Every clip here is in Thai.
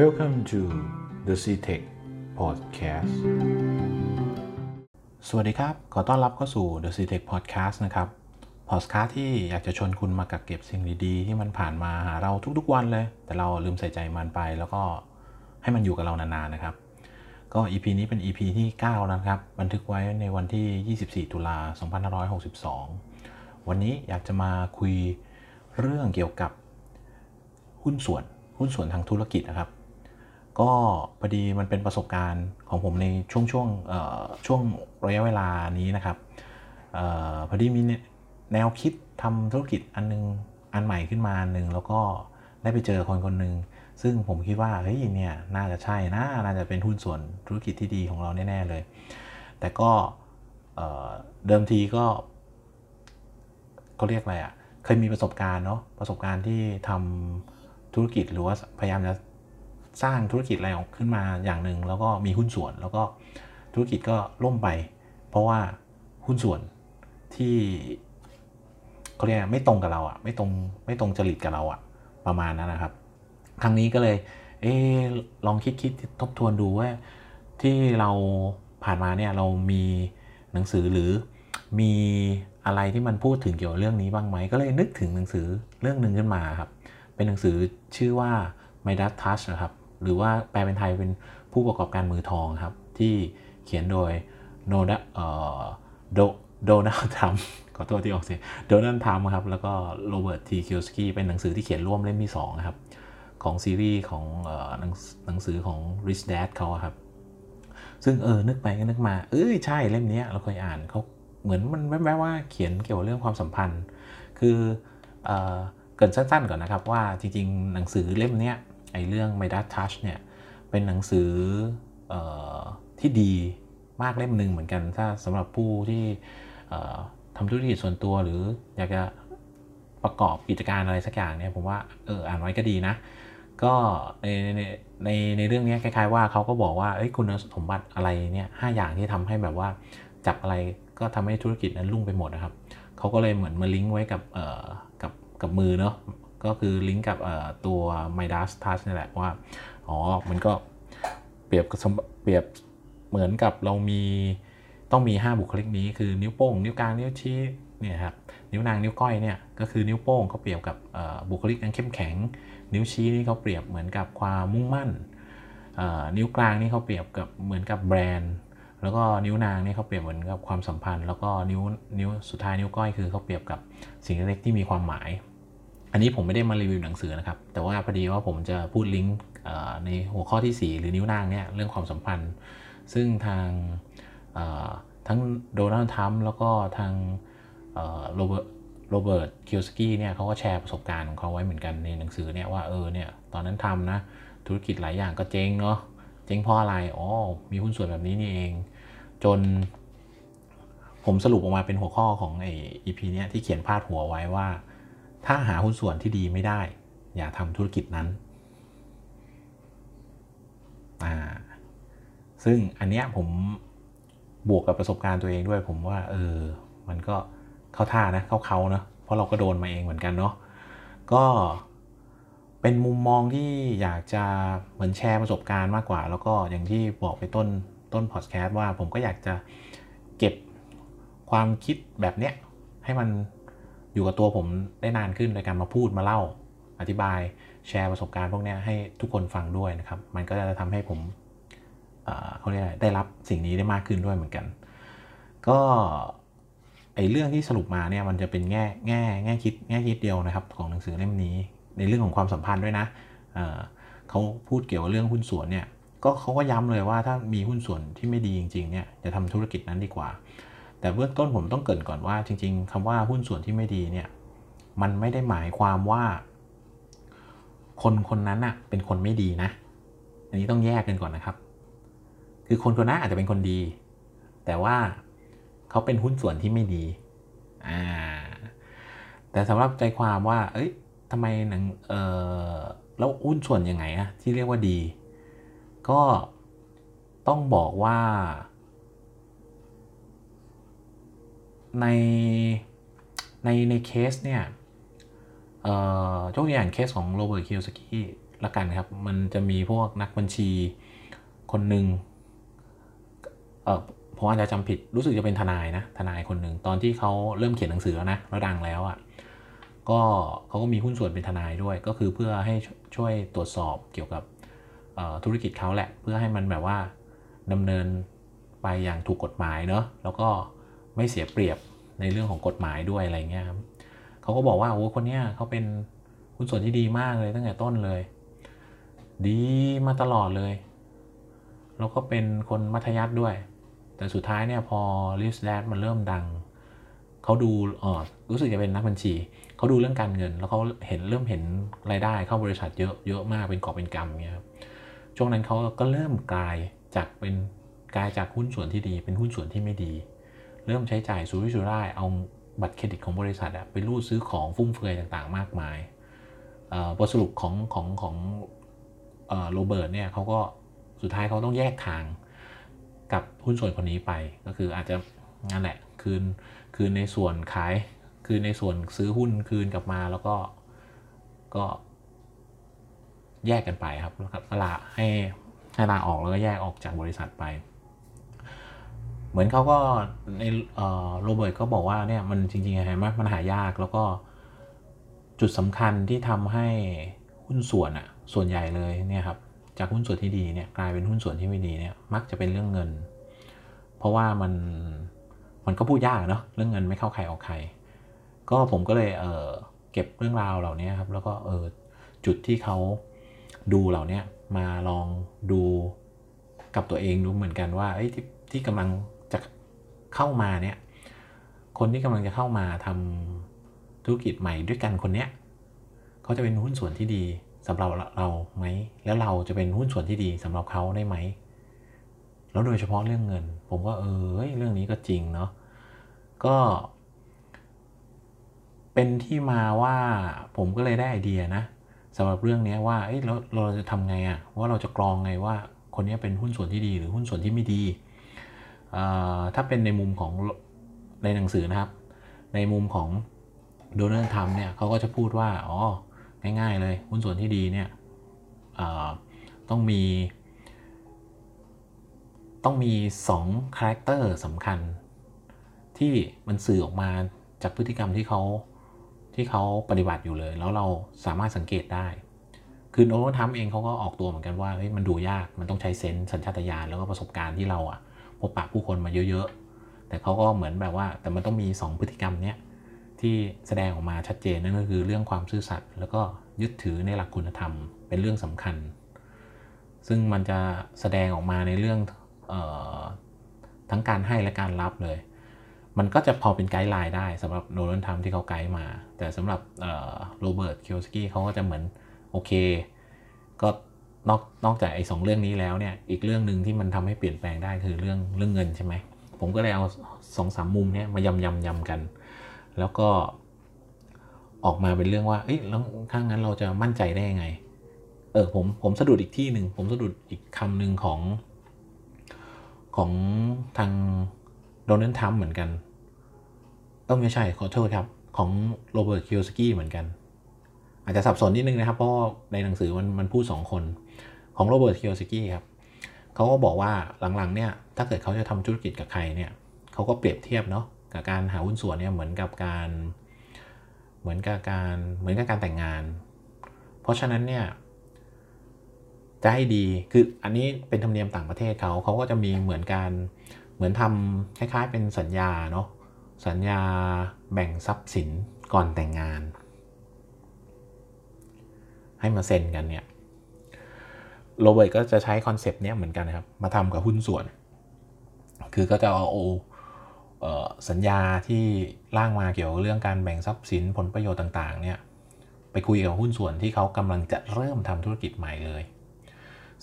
Welcome to the CTech Podcast สวัสดีครับ ขอต้อนรับเข้าสู่ The CTech Podcast นะครับ Podcast ที่อยากจะชวนคุณมากักเก็บสิ่งดีๆ ที่มันผ่านมาหาเราทุกๆวันเลย แต่เราลืมใส่ใจมันไป แล้วก็ให้มันอยู่กับเรานานๆนะครับ ก็ EP นี้เป็น EP ที่ 9 นะครับ บันทึกไว้ในวันที่ 24 ตุลา 2562 วันนี้อยากจะมาคุยเรื่องเกี่ยวกับหุ้นส่วนหุ้นส่วนทางธุรกิจนะครับ ก็พอดีมันเป็นประสบการณ์ของผมในช่วงช่วงช่วงระยะเวลานี้นะครับออพอดีมีแนวคิดทำธุรกิจอันนึงอันใหม่ขึ้นมาอันนึงแล้วก็ได้ไปเจอคนคนหนึ่งซึ่งผมคิดว่าเฮ้ยเนี่ยน่าจะใช่นะน่าจะเป็นหุ้นส่วนธุรกิจที่ดีของเราแน่ๆเลย แต่ก็เดิมทีก็เขาเรียกอะไรอะ่ะเคยมีประสบการณ์เนาะประสบการณ์ที่ทำธุรกิจหรือว่าพยายามจะ สร้างธุรกิจอะไรออกขึ้นมาอย่างหนึ่งแล้วก็มีหุ้นส่วน แล้วก็ธุรกิจก็ล่มไป เพราะว่าหุ้นส่วนที่เขาเรียกไม่ตรงกับเราอะไม่ตรงไม่ตรงจริตกับเราอะประมาณนั้นนะครับ ครั้งนี้ก็เลย เออลองคิดคิดทบทวนดูว่าที่เราผ่านมาเนี่ยเรามีหนังสือหรือมีอะไรที่มันพูดถึงเกี่ยวกับเรื่องนี้บ้างไหม ก็เลยนึกถึงหนังสือเรื่องหนึ่งขึ้นมาครับ เป็นหนังสือชื่อว่า m y d a s Touch นะครับ หรือว่าแปลเป็นไทยเป็นผู้ประกอบการมือทองครับ ที่เขียนโดยโนดเอ่อโดโดนัลด์ทรัมขอโทษที่ออกเสียงโดนัลด์ทรัมครับ แล้วก็โรเบิร์ตทีคิวสกี้เป็นหนังสือที่เขียนร่วมเล่มที่2ครับของซีรีส์ของหนังสือของ Rich Dad เขาครับ ซึ่งเออนึกไปก็นึกมา เอ้ยใช่เล่มนี้เราเคยอ่านเขาเหมือนมันแวบๆว่าเขียนเกี่ยวกับเรื่องความสัมพันธ์ คือเกินสั้นๆก่อนนะครับว่าจริงๆ หนังสือเล่มนี้ อเรื่อง m y d a s Touch เนี่ยเป็นหนังสืออที่ดีมากเล่มหนึ่งเหมือนกัน ถ้าสำหรับผู้ที่ทำธุรกิจส่วนตัวหรืออยากจะประกอบกิจการอะไรสักอย่างเนี่ยผมว่าเอออ่านไว้ก็ดีนะ ก็ในในในในเรื่องนี้คล้ายๆว่าเขาก็บอกว่าคุณสมบัติอะไรเนี่ยห้าอย่างที่ทำให้แบบว่าจับอะไรก็ทำให้ธุรกิจนั้นรุ่งไปหมดนะครับเขาก็เลยเหมือนมาลิงก์ไว้กับกับกับมือเนาะ ก็คือลิงก์กับตัว Midas Touch นี่แหละว่า อ๋อ มันก็เปรียบเปรียบเหมือนกับเรามีต้องมี 5 บุคลิกนี้คือนิ้วโป้ง นิ้วกลาง นิ้วชี้เนี่ยครับนิ้วนางนิ้วก้อยเนี่ยก็คือนิ้วโป้งเขาเปรียบกับบุคลิกอันเข้มแข็ง นิ้วชี้นี่เขาเปรียบเหมือนกับความมุ่งมั่นนิ้วกลางนี่เขาเปรียบกับเหมือนกับแบรนด์ แล้วก็นิ้วนางนี่เขาเปรียบเหมือนกับความสัมพันธ์ แล้วก็นิ้วนิ้วสุดท้ายนิ้วก้อยคือเขาเปรียบกับสิ่งเล็กที่มีความหมาย อันนี้ผมไม่ได้มารีวิวหนังสือนะครับ แต่ว่าพอดีว่าผมจะพูดลิงก์ในหัวข้อที่ 4 หรือนิ้วนางเนี่ยเรื่องความสัมพันธ์ ซึ่งทางทั้งโดนัลด์ทรัมป์แล้วก็ทางโรเบิร์ตโรเบิร์ตคิโยซากิเนี่ยเขาก็แชร์ประสบการณ์ของเขาไว้เหมือนกันในหนังสือเนี่ยว่าเออเนี่ยตอนนั้นทำนะ ธุรกิจหลายอย่างก็เจ๊งเนาะเจ๊งเพราะอะไรอ๋อมีหุ้นส่วนแบบนี้นี่เอง จน ผมสรุปออกมาเป็นหัวข้อของไอ้ EP เนี้ยที่เขียนพาดหัวไว้ว่า ถ้าหาหุ้นส่วนที่ดีไม่ได้ อย่าทำธุรกิจนั้นอ่าซึ่งอันเนี้ยผมบวกกับประสบการณ์ตัวเองด้วยผมว่าเออมันก็เข้าท่านะเข้าเขาเนาะเพราะเราก็โดนมาเองเหมือนกันเนาะก็เป็นมุมมองที่อยากจะเหมือนแชร์ประสบการณ์มากกว่า แล้วก็อย่างที่บอกไปต้นต้นพอดแคสต์ว่าผมก็อยากจะเก็บความคิดแบบเนี้ยให้มัน อยู่กับตัวผมได้นานขึ้นโดยการมาพูดมาเล่า อธิบายแชร์ประสบการณ์พวกนี้ให้ทุกคนฟังด้วยนะครับ มันก็จะทำให้ผมเขาเรียกได้รับสิ่งนี้ได้มากขึ้นด้วยเหมือนกัน ก็ไอเรื่องที่สรุปมาเนี่ยมันจะเป็นแง่แง่แง่คิดแง่คิดเดียวนะครับ ของหนังสือเล่มนี้ ในเรื่องของความสัมพันธ์ด้วยนะเขาพูดเกี่ยวกับเรื่องหุ้นส่วนเนี่ยก็เขาก็ย้ำเลยว่าถ้ามีหุ้นส่วนที่ไม่ดีจริงๆเนี่ยจะทำธุรกิจนั้นดีกว่า แต่เบื้องต้นผมต้องเกินก่อนว่าจริง ๆคำว่าหุ้นส่วนที่ไม่ดีเนี่ยมันไม่ได้หมายความว่า คนคนนั้นอะเป็นคนไม่ดีนะ อันนี้ต้องแยกกันก่อนนะครับ คือคนคนนั้นอาจจะเป็นคนดี แต่ว่าเขาเป็นหุ้นส่วนที่ไม่ดีอ่าแต่สำหรับใจความว่า เอ้ยทำไมหนังเออแล้วหุ้นส่วนยังไงอะที่เรียกว่าดี ก็ต้องบอกว่า ในในในเคสเนี่ยเอ่อยกตัวอย่างเคสของโรเบิร์ตคิวสกี้ละกันครับ มันจะมีพวกนักบัญชีคนหนึ่งเออผมอาจจะจำผิดรู้สึกจะเป็นทนายนะทนายคนหนึ่งตอนที่เขาเริ่มเขียนหนังสือแล้วนะแล้วดังแล้วอะ่ะก็เขาก็มีหุ้นส่วนเป็นทนายด้วย ก็คือเพื่อให้ช่วยตรวจสอบเกี่ยวกับธุรกิจเขาแหละ เพื่อให้มันแบบว่าดำเนินไปอย่างถูกกฎหมายเนาะแล้วก็ ไม่เสียเปรียบในเรื่องของกฎหมายด้วยอะไรเงี้ยครับเขาก็บอกว่าโอ้คนเนี้ยเขาเป็นหุ้นส่วนที่ดีมากเลยตั้งแต่ต้นเลย ดีมาตลอดเลย แล้วก็เป็นคนมัธยัติด้วย แต่สุดท้ายเนี่ยพอลิสแดดมันเริ่มดังเขาดูอ๋อรู้สึกจะเป็นนักบัญชีเขาดูเรื่องการเงิน แล้วเขาเห็นเริ่มเห็นรายได้เข้าบริษัทเยอะเยอะมากเป็นกอบเป็นกำเงี้ยครับช่วงนั้นเขาก็เริ่มกลายจากเป็นกลายจากหุ้นส่วนที่ดี เป็นหุ้นส่วนที่ไม่ดี เริ่มใช้จ่ายสุรุ่ยสุร่ายเอาบัตรเครดิตของบริษัทอะไปรูดซื้อของฟุ่มเฟือยต่างๆ มากมายบทสรุปของของของโรเบิร์ตเนี่ยเขาก็สุดท้ายเขาต้องแยกทางกับหุ้นส่วนคนนี้ไปก็คืออาจจะนั่นแหละคืนคืนในส่วนขายคืนในส่วนซื้อหุ้นคืนกลับมาแล้วก็ก็แยกกันไปครับแล้วก็ลาให้ให้ลาออกแล้วก็แยกออกจากบริษัทไป เหมือนเขาก็ในโรเบิร์ตก็บอกว่าเนี่ยมันจริงๆไงไหมมันหายากแล้วก็จุดสำคัญที่ทำให้หุ้นส่วนอะส่วนใหญ่เลยเนี่ยครับจากหุ้นส่วนที่ดีเนี่ยกลายเป็นหุ้นส่วนที่ไม่ดีเนี่ยมักจะเป็นเรื่องเงิน เพราะว่ามันมันก็พูดยากเนาะเรื่องเงินไม่เข้าใครออกใคร ก็ผมก็เลยเออเก็บเรื่องราวเหล่านี้ครับแล้วก็เออจุดที่เขาดูเหล่านี้มาลองดูกับตัวเองดูเหมือนกันว่าที่ที่กำลัง จะเข้ามาเนี่ยคนที่กำลังจะเข้ามาทำธุรกิจใหม่ด้วยกันคนเนี้ยเขาจะเป็นหุ้นส่วนที่ดีสำหรับเราไหมแล้วเราจะเป็นหุ้นส่วนที่ดีสำหรับเขาได้ไหมแล้วโดยเฉพาะเรื่องเงิน ผมก็เออเรื่องนี้ก็จริงเนาะก็ เป็นที่มาว่าผมก็เลยได้ไอเดียนะสำหรับเรื่องนี้ว่าเอ้ยเราเราจะทำไงอะว่าเราจะกรองไงว่า คนนี้เป็นหุ้นส่วนที่ดีหรือหุ้นส่วนที่ไม่ดี ถ้าเป็นในมุมของในหนังสือนะครับ ในมุมของโดนัลด์ทรัมป์เนี่ยเขาก็จะพูดว่า อ๋อ ง่ายๆเลยหุ้นส่วนที่ดีเนี่ยต้องมี ต้องมี2 character สำคัญ ที่มันสื่อออกมาจากพฤติกรรมที่เขาที่เขาปฏิบัติอยู่เลย แล้วเราสามารถสังเกตได้ คือโดนัลด์ทรัมป์เองเขาก็ออกตัวเหมือนกันว่าเฮ้ยมันดูยากมันต้องใช้ sense สัญชาตญาณแล้วก็ประสบการณ์ที่เราอะ พบปะผู้คนมาเยอะๆ แต่เขาก็เหมือนแบบว่า แต่มันต้องมี 2 พฤติกรรมเนี้ยที่แสดงออกมาชัดเจนนั่นก็คือเรื่องความซื่อสัตย์แล้วก็ยึดถือในหลักคุณธรรมเป็นเรื่องสำคัญ ซึ่งมันจะแสดงออกมาในเรื่องออทั้งการให้และการรับเลย มันก็จะพอเป็น guideline ได้สำหรับโดนัลด์ทรัมป์ที่เขาไกด์มา แต่สำหรับโรเบิร์ต คิโยซากิเขาก็จะเหมือนโอเค ก็ นอกนอกจากไอ้สองเรื่องนี้แล้วเนี่ยอีกเรื่องหนึ่งที่มันทำให้เปลี่ยนแปลงได้คือเรื่องเรื่องเงินใช่ไหมผมก็เลยเอาสองสามมุมเนี้ยมายำยำยำกัน แล้วก็ออกมาเป็นเรื่องว่าเอ้ยแล้วถ้างั้นเราจะมั่นใจได้ยังไง เออผมผมสะดุดอีกที่หนึ่งผมสะดุดอีกคำหนึ่งของของทางโดนัลด์ทรัมป์เหมือนกันเออไม่ใช่ขอโทษครับ ของโรเบิร์ตคิโยซากิเหมือนกัน อาจจะสับสนนิดนึงนะครับ เพราะในหนังสือมันมันพูดสองคน ของโรเบิร์ตคิโยซากิครับเขาก็บอกว่าหลังๆเนี่ยถ้าเกิดเขาจะทำธุรกิจกับใครเนี่ยเขาก็เปรียบเทียบเนาะกับการหาหุ้นส่วนเนี่ยเหมือนกับการเหมือนกับการเหมือนกับการแต่งงาน เพราะฉะนั้นเนี่ยจะให้ดีคืออันนี้เป็นธรรมเนียมต่างประเทศเขาเขาก็จะมีเหมือนการเหมือนทำคล้ายๆเป็นสัญญาเนาะสัญญาแบ่งทรัพย์สินก่อนแต่งงาน ให้มาเซ็นกันเนี่ย โรเบิร์ตก็จะใช้ concept เนี้ยเหมือนกันนะครับ มาทำกับหุ้นส่วน คือก็จะเอาสัญญาที่ร่างมาเกี่ยวกับเรื่องการแบ่งทรัพย์สินผลประโยชน์ต่างๆเนี่ยไปคุยกับหุ้นส่วนที่เขากำลังจะเริ่มทำธุรกิจใหม่เลย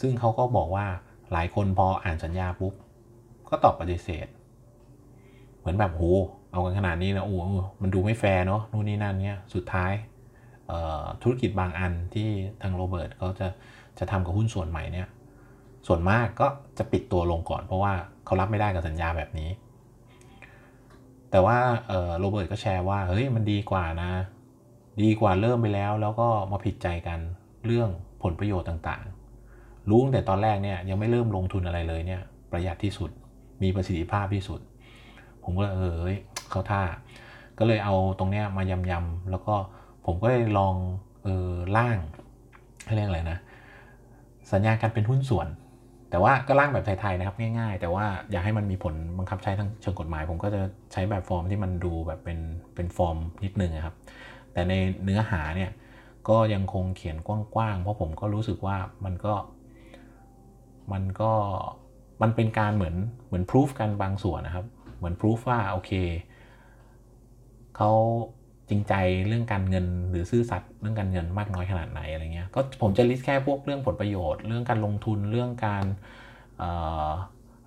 ซึ่งเขาก็บอกว่าหลายคนพออ่านสัญญาปุ๊บก็ตอบปฏิเสธ เหมือนแบบโหเอากันขนาดนี้นะโอ้มันดูไม่แฟร์เนาะนู่นนี่นั่นเนี่ยสุดท้ายธุรกิจบางอันที่ทางโรเบิร์ตเขาจะ จะทำกับหุ้นส่วนใหม่เนี่ยส่วนมากก็จะปิดตัวลงก่อน เพราะว่าเขารับไม่ได้กับสัญญาแบบนี้ แต่ว่าโรเบิร์ตก็แชร์ว่าเฮ้ยมันดีกว่านะ ดีกว่าเริ่มไปแล้ว แล้วก็มาผิดใจกันเรื่องผลประโยชน์ต่างๆ รู้ตั้งแต่ตอนแรกเนี่ยยังไม่เริ่มลงทุนอะไรเลยเนี่ยประหยัดที่สุดมีประสิทธิภาพที่สุด ผมก็เออเฮ้ยเขาท่า ก็เลยเอาตรงเนี้ยมายำยำแล้วก็ผมก็เลยลองเออร่างเรียกอะไรนะ สัญญาการเป็นหุ้นส่วน แต่ว่าก็ร่างแบบไทยๆนะครับง่ายๆ แต่ว่าอยากให้มันมีผลบังคับใช้ทางเชิงกฎหมาย ผมก็จะใช้แบบฟอร์มที่มันดูแบบเป็นเป็นฟอร์มนิดนึงครับ แต่ในเนื้อหาเนี่ยก็ยังคงเขียนกว้างๆ เพราะผมก็รู้สึกว่ามันก็มันก็มันเป็นการเหมือนเหมือนพิสูจกันบางส่วนนะครับ เหมือนพิสูจว่าโอเคเขา ริงใจเรื่องการเงิน หรือซื่อสัตย์เรื่องการเงินมากน้อยขนาดไหนอะไรเงี้ยก็ผมจะลิสต์แค่พวกเรื่องผลประโยชน์ เรื่องการลงทุนเรื่องการ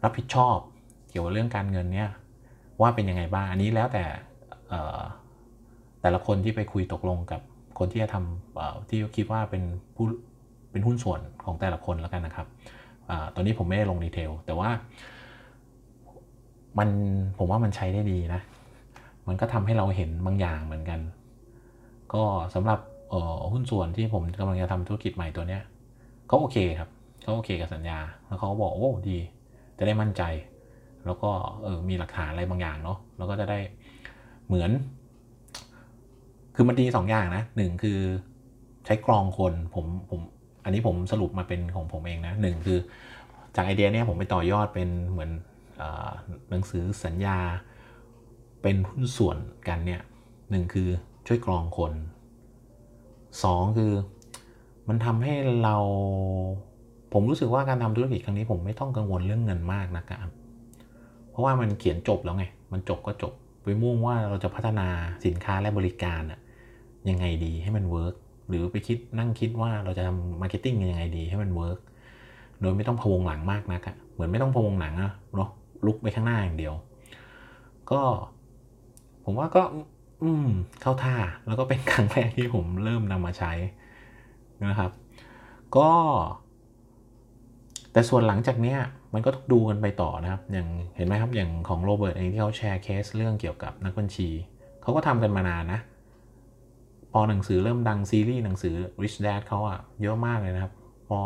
รับผิดชอบ เกี่ยวกับเรื่องการเงินเนี่ยว่าเป็นยังไงบ้างอันนี้แล้วแต่แต่ละคนที่ไปคุยตกลงกับคนที่จะทำที่คิดว่าเป็นผู้เป็นหุ้นส่วนของแต่ละคนแล้วกันนะครับอตอนนี้ผมไม่ได้ลงดีเทลแต่ว่ามันผมว่ามันใช้ได้ดีนะ มันก็ทำให้เราเห็นบางอย่างเหมือนกัน ก็สำหรับหุ้นส่วนที่ผมกำลังจะทำธุรกิจใหม่ตัวเนี้ยก็โอเคครับเขาโอเคกับสัญญา แล้วเขาก็บอกโอ้ดี จะได้มั่นใจ แล้วก็เออมีหลักฐานอะไรบางอย่างเนาะแล้วก็จะได้เหมือน คือมันดีสองอย่างนะหนึ่งคือใช้กรองคนผมผมอันนี้ผมสรุปมาเป็นของผมเองนะหนึ่งคือจากไอเดียเนี้ยผมไปต่อยอดเป็นเหมือนหนังสือสัญญา เป็นหุ้นส่วนกันเนี่ยหนึ่งคือช่วยกรองคนสองคือมันทำให้เราผมรู้สึกว่าการทำธุรกิจครั้งนี้ผมไม่ต้องกังวลเรื่องเงินมากนะครับเพราะว่ามันเขียนจบแล้วไง มันจบก็จบไปมุ่งว่าเราจะพัฒนาสินค้าและบริการอะยังไงดีให้มัน work หรือไปคิดนั่งคิดว่าเราจะทำ marketing ยังไงดีให้มัน work โดยไม่ต้องพะวงหลังมากนักอะเหมือนไม่ต้องพะวงหลังอะเนาะลุกไปข้างหน้าอย่างเดียว ก็ ผมว่าก็ อืม เข้าท่า แล้วก็เป็นครั้งแรกที่ผมเริ่มนำมาใช้นะครับ ก็ แต่ส่วนหลังจากเนี้ยมันก็ต้องดูกันไปต่อนะครับ อย่างเห็นไหมครับ อย่างของโรเบิร์ตเองที่เขาแชร์เคสเรื่องเกี่ยวกับนักบัญชี เขาก็ทำกันมานานนะ พอหนังสือเริ่มดังซีรีส์หนังสือ Rich Dad เขาอะเยอะมากเลยนะครับ พอ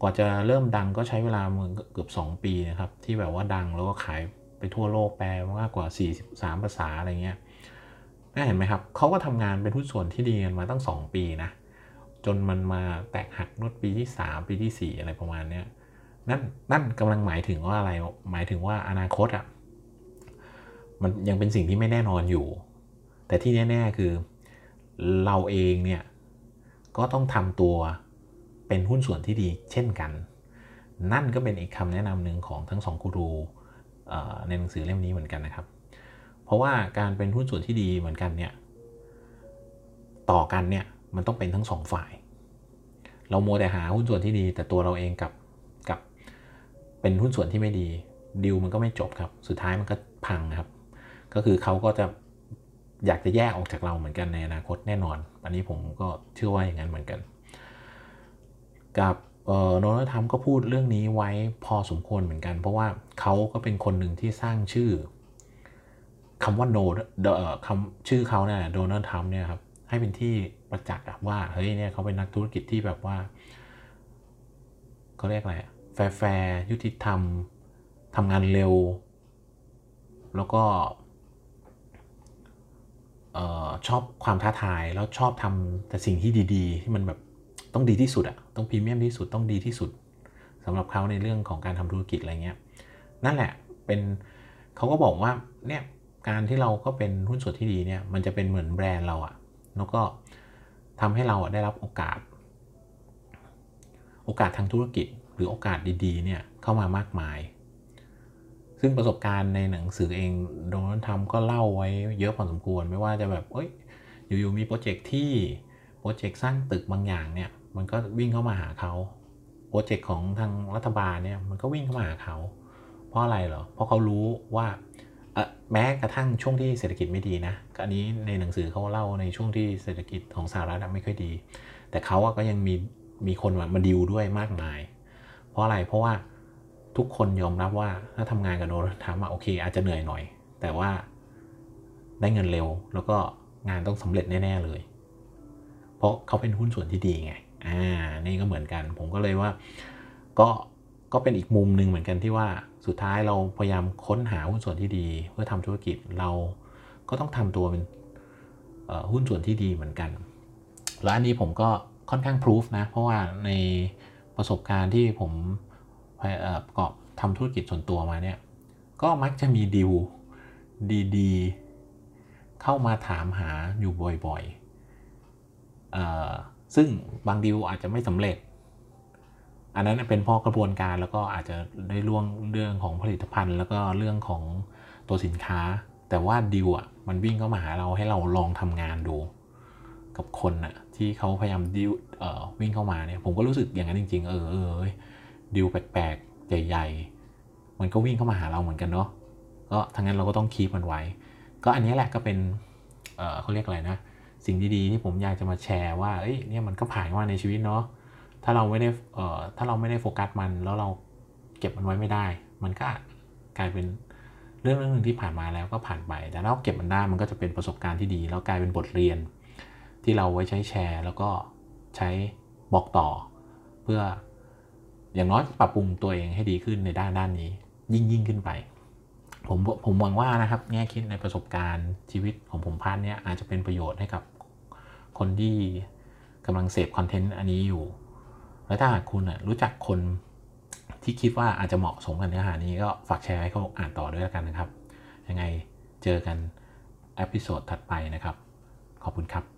กว่าจะเริ่มดังก็ใช้เวลาเกือบ 2 ปีนะครับ ที่แบบว่าดังแล้วก็ขาย ไปทั่วโลกแปลมากกว่า 43 ภาษาอะไรเงี้ยน่าเห็นไหมครับเขาก็ทำงานเป็นหุ้นส่วนที่ดีกันมาตั้ง 2 ปีนะ จนมันมาแตกหักนดปีที่ 3 ปีที่ 4 อะไรประมาณนี้นั่นนั่นกำลังหมายถึงว่าอะไรหมายถึงว่าอนาคตอะ่ะมันยังเป็นสิ่งที่ไม่แน่นอนอยู่ แต่ที่แน่ ๆ คือเราเองเนี่ย ก็ต้องทำตัวเป็นหุ้นส่วนที่ดีเช่นกัน นั่นก็เป็นอีกคำแนะนำหนึ่งของทั้งสองกูรู ในหนังสือเล่มนี้เหมือนกันนะครับ เพราะว่าการเป็นหุ้นส่วนที่ดีเหมือนกันเนี่ยต่อกันเนี่ยมันต้องเป็นทั้งสองฝ่าย เราโมแต่หาหุ้นส่วนที่ดี แต่ตัวเราเองกับกับเป็นหุ้นส่วนที่ไม่ดีดิวมันก็ไม่จบครับ สุดท้ายมันก็พังครับ ก็คือเขาก็จะอยากจะแยกออกจากเราเหมือนกันในอนาคตแน่นอน อันนี้ผมก็เชื่อว่าอย่างนั้นเหมือนกัน กับ โนนัลด์ทัมก็พูดเรื่องนี้ไว้พอสมควรเหมือนกัน เพราะว่าเขาก็เป็นคนหนึ่งที่สร้างชื่อคำว่าโนคำชื่อเขาเนี่ยโดนัลด์ทรัมป์เนี่ยครับให้เป็นที่ประจักษ์ว่าเฮ้ยเนี่ยเขาเป็นนักธุรกิจที่แบบว่าเขาเรียกอะไร fair fair ยุติธรรมทำงานเร็ว แล้วก็ชอบความท้าทายแล้วชอบทำแต่สิ่งที่ดี ๆ ที่มันแบบ ต้องดีที่สุดอะต้องพรีเมียมที่สุดต้องดีที่สุดสำหรับเขาในเรื่องของการทำธุรกิจอะไรเงี้ยนั่นแหละเป็นเขาก็บอกว่าเนี่ยการที่เราก็เป็นหุ้นส่วนที่ดีเนี่ยมันจะเป็นเหมือนแบรนด์เราอะแล้วก็ทำให้เราได้รับโอกาส โอกาสทางธุรกิจหรือโอกาสดีๆเนี่ยเข้ามามากมาย ซึ่งประสบการณ์ในหนังสือเองโดนัลด์ทำก็เล่าไว้เยอะพอสมควรไม่ว่าจะแบบเอ้ยอยู่ๆมีโปรเจกต์ที่โปรเจกต์สร้างตึกบางอย่างเนี่ย มันก็วิ่งเข้ามาหาเขาโปรเจกต์ของทางรัฐบาลเนี่ยมันก็วิ่งเข้ามาหาเขา เพราะอะไรเหรอ เพราะเขารู้ว่าแม้กระทั่งช่วงที่เศรษฐกิจไม่ดีนะ อันนี้ในหนังสือเขาเล่าในช่วงที่เศรษฐกิจของสหรัฐไม่ค่อยดี แต่เขาก็ยังมีมีคนมาดิวด้วยมากมาย เพราะอะไรเพราะว่าทุกคนยอมรับว่าถ้าทำงานกับโดนัลด์ทรัมป์โอเคอาจจะเหนื่อยหน่อย แต่ว่าได้เงินเร็วแล้วก็งานต้องสำเร็จแน่ ๆ เลย เพราะเขาเป็นหุ้นส่วนที่ดีไง อ่านี่ก็เหมือนกัน ผมก็เลยว่าก็ก็เป็นอีกมุมหนึ่งเหมือนกันที่ว่าสุดท้ายเราพยายามค้นหาหุ้นส่วนที่ดี เพื่อทำธุรกิจเราก็ต้องทำตัวเป็นหุ้นส่วนที่ดีเหมือนกัน แล้วอันนี้ผมก็ค่อนข้างพิสูจนะ เพราะว่าในประสบการณ์ที่ผมประกอบทำธุรกิจส่วนตัวมาเนี่ย ก็มักจะมีดีลดีๆ เข้ามาถามหาอยู่บ่อยๆ ซึ่งบางดีลอาจจะไม่สำเร็จ อันนั้นเป็นเพราะกระบวนการแล้วก็อาจจะได้ล่วงเรื่องของผลิตภัณฑ์ แล้วก็เรื่องของตัวสินค้า แต่ว่าดีลอะมันวิ่งเข้ามาหาเราให้เราลองทำงานดู กับคนอะที่เขาพยายามดิวเอ่อวิ่งเข้ามาเนี่ยผมก็รู้สึกอย่างนั้นจริง ๆ เออเออดิวแปลกๆใหญ่ๆมันก็วิ่งเข้ามาหาเราเหมือนกันเนาะก็ทั้งนั้นเราก็ต้องคีบมันไว้ ก็อันนี้แหละก็เป็นเออเขาเรียกอะไรนะ สิ่งดีๆที่ผมอยากจะมาแชร์ว่าเอ้ยเนี่ยมันก็ผ่านมาในชีวิตเนาะถ้าเราไม่ได้เอ่อถ้าเราไม่ได้โฟกัสมัน แล้วเราเก็บมันไว้ไม่ได้ มันก็กลายเป็นเรื่องเรื่องหนึ่งที่ผ่านมาแล้วก็ผ่านไป แต่เราเก็บมันได้มันก็จะเป็นประสบการณ์ที่ดี แล้วกลายเป็นบทเรียน ที่เราไว้ใช้แชร์ แล้วก็ใช้บอกต่อ เพื่ออย่างน้อยปรับปรุงตัวเองให้ดีขึ้นในด้านด้านนี้ ยิ่งยิ่งขึ้นไปผมผมหวังว่านะครับแง่คิดในประสบการณ์ชีวิตของผมพันเนี่ยอาจจะเป็นประโยชน์ให้กับ คนที่กำลังเสพ content อันนี้อยู่ และถ้าหากคุณรู้จักคนที่คิดว่าอาจจะเหมาะสมกับเนื้อหานี้ก็ฝากแชร์ให้เขาอ่านต่อด้วยแล้วกันนะครับ ยังไงเจอกัน episode ถัดไปนะครับ ขอบคุณครับ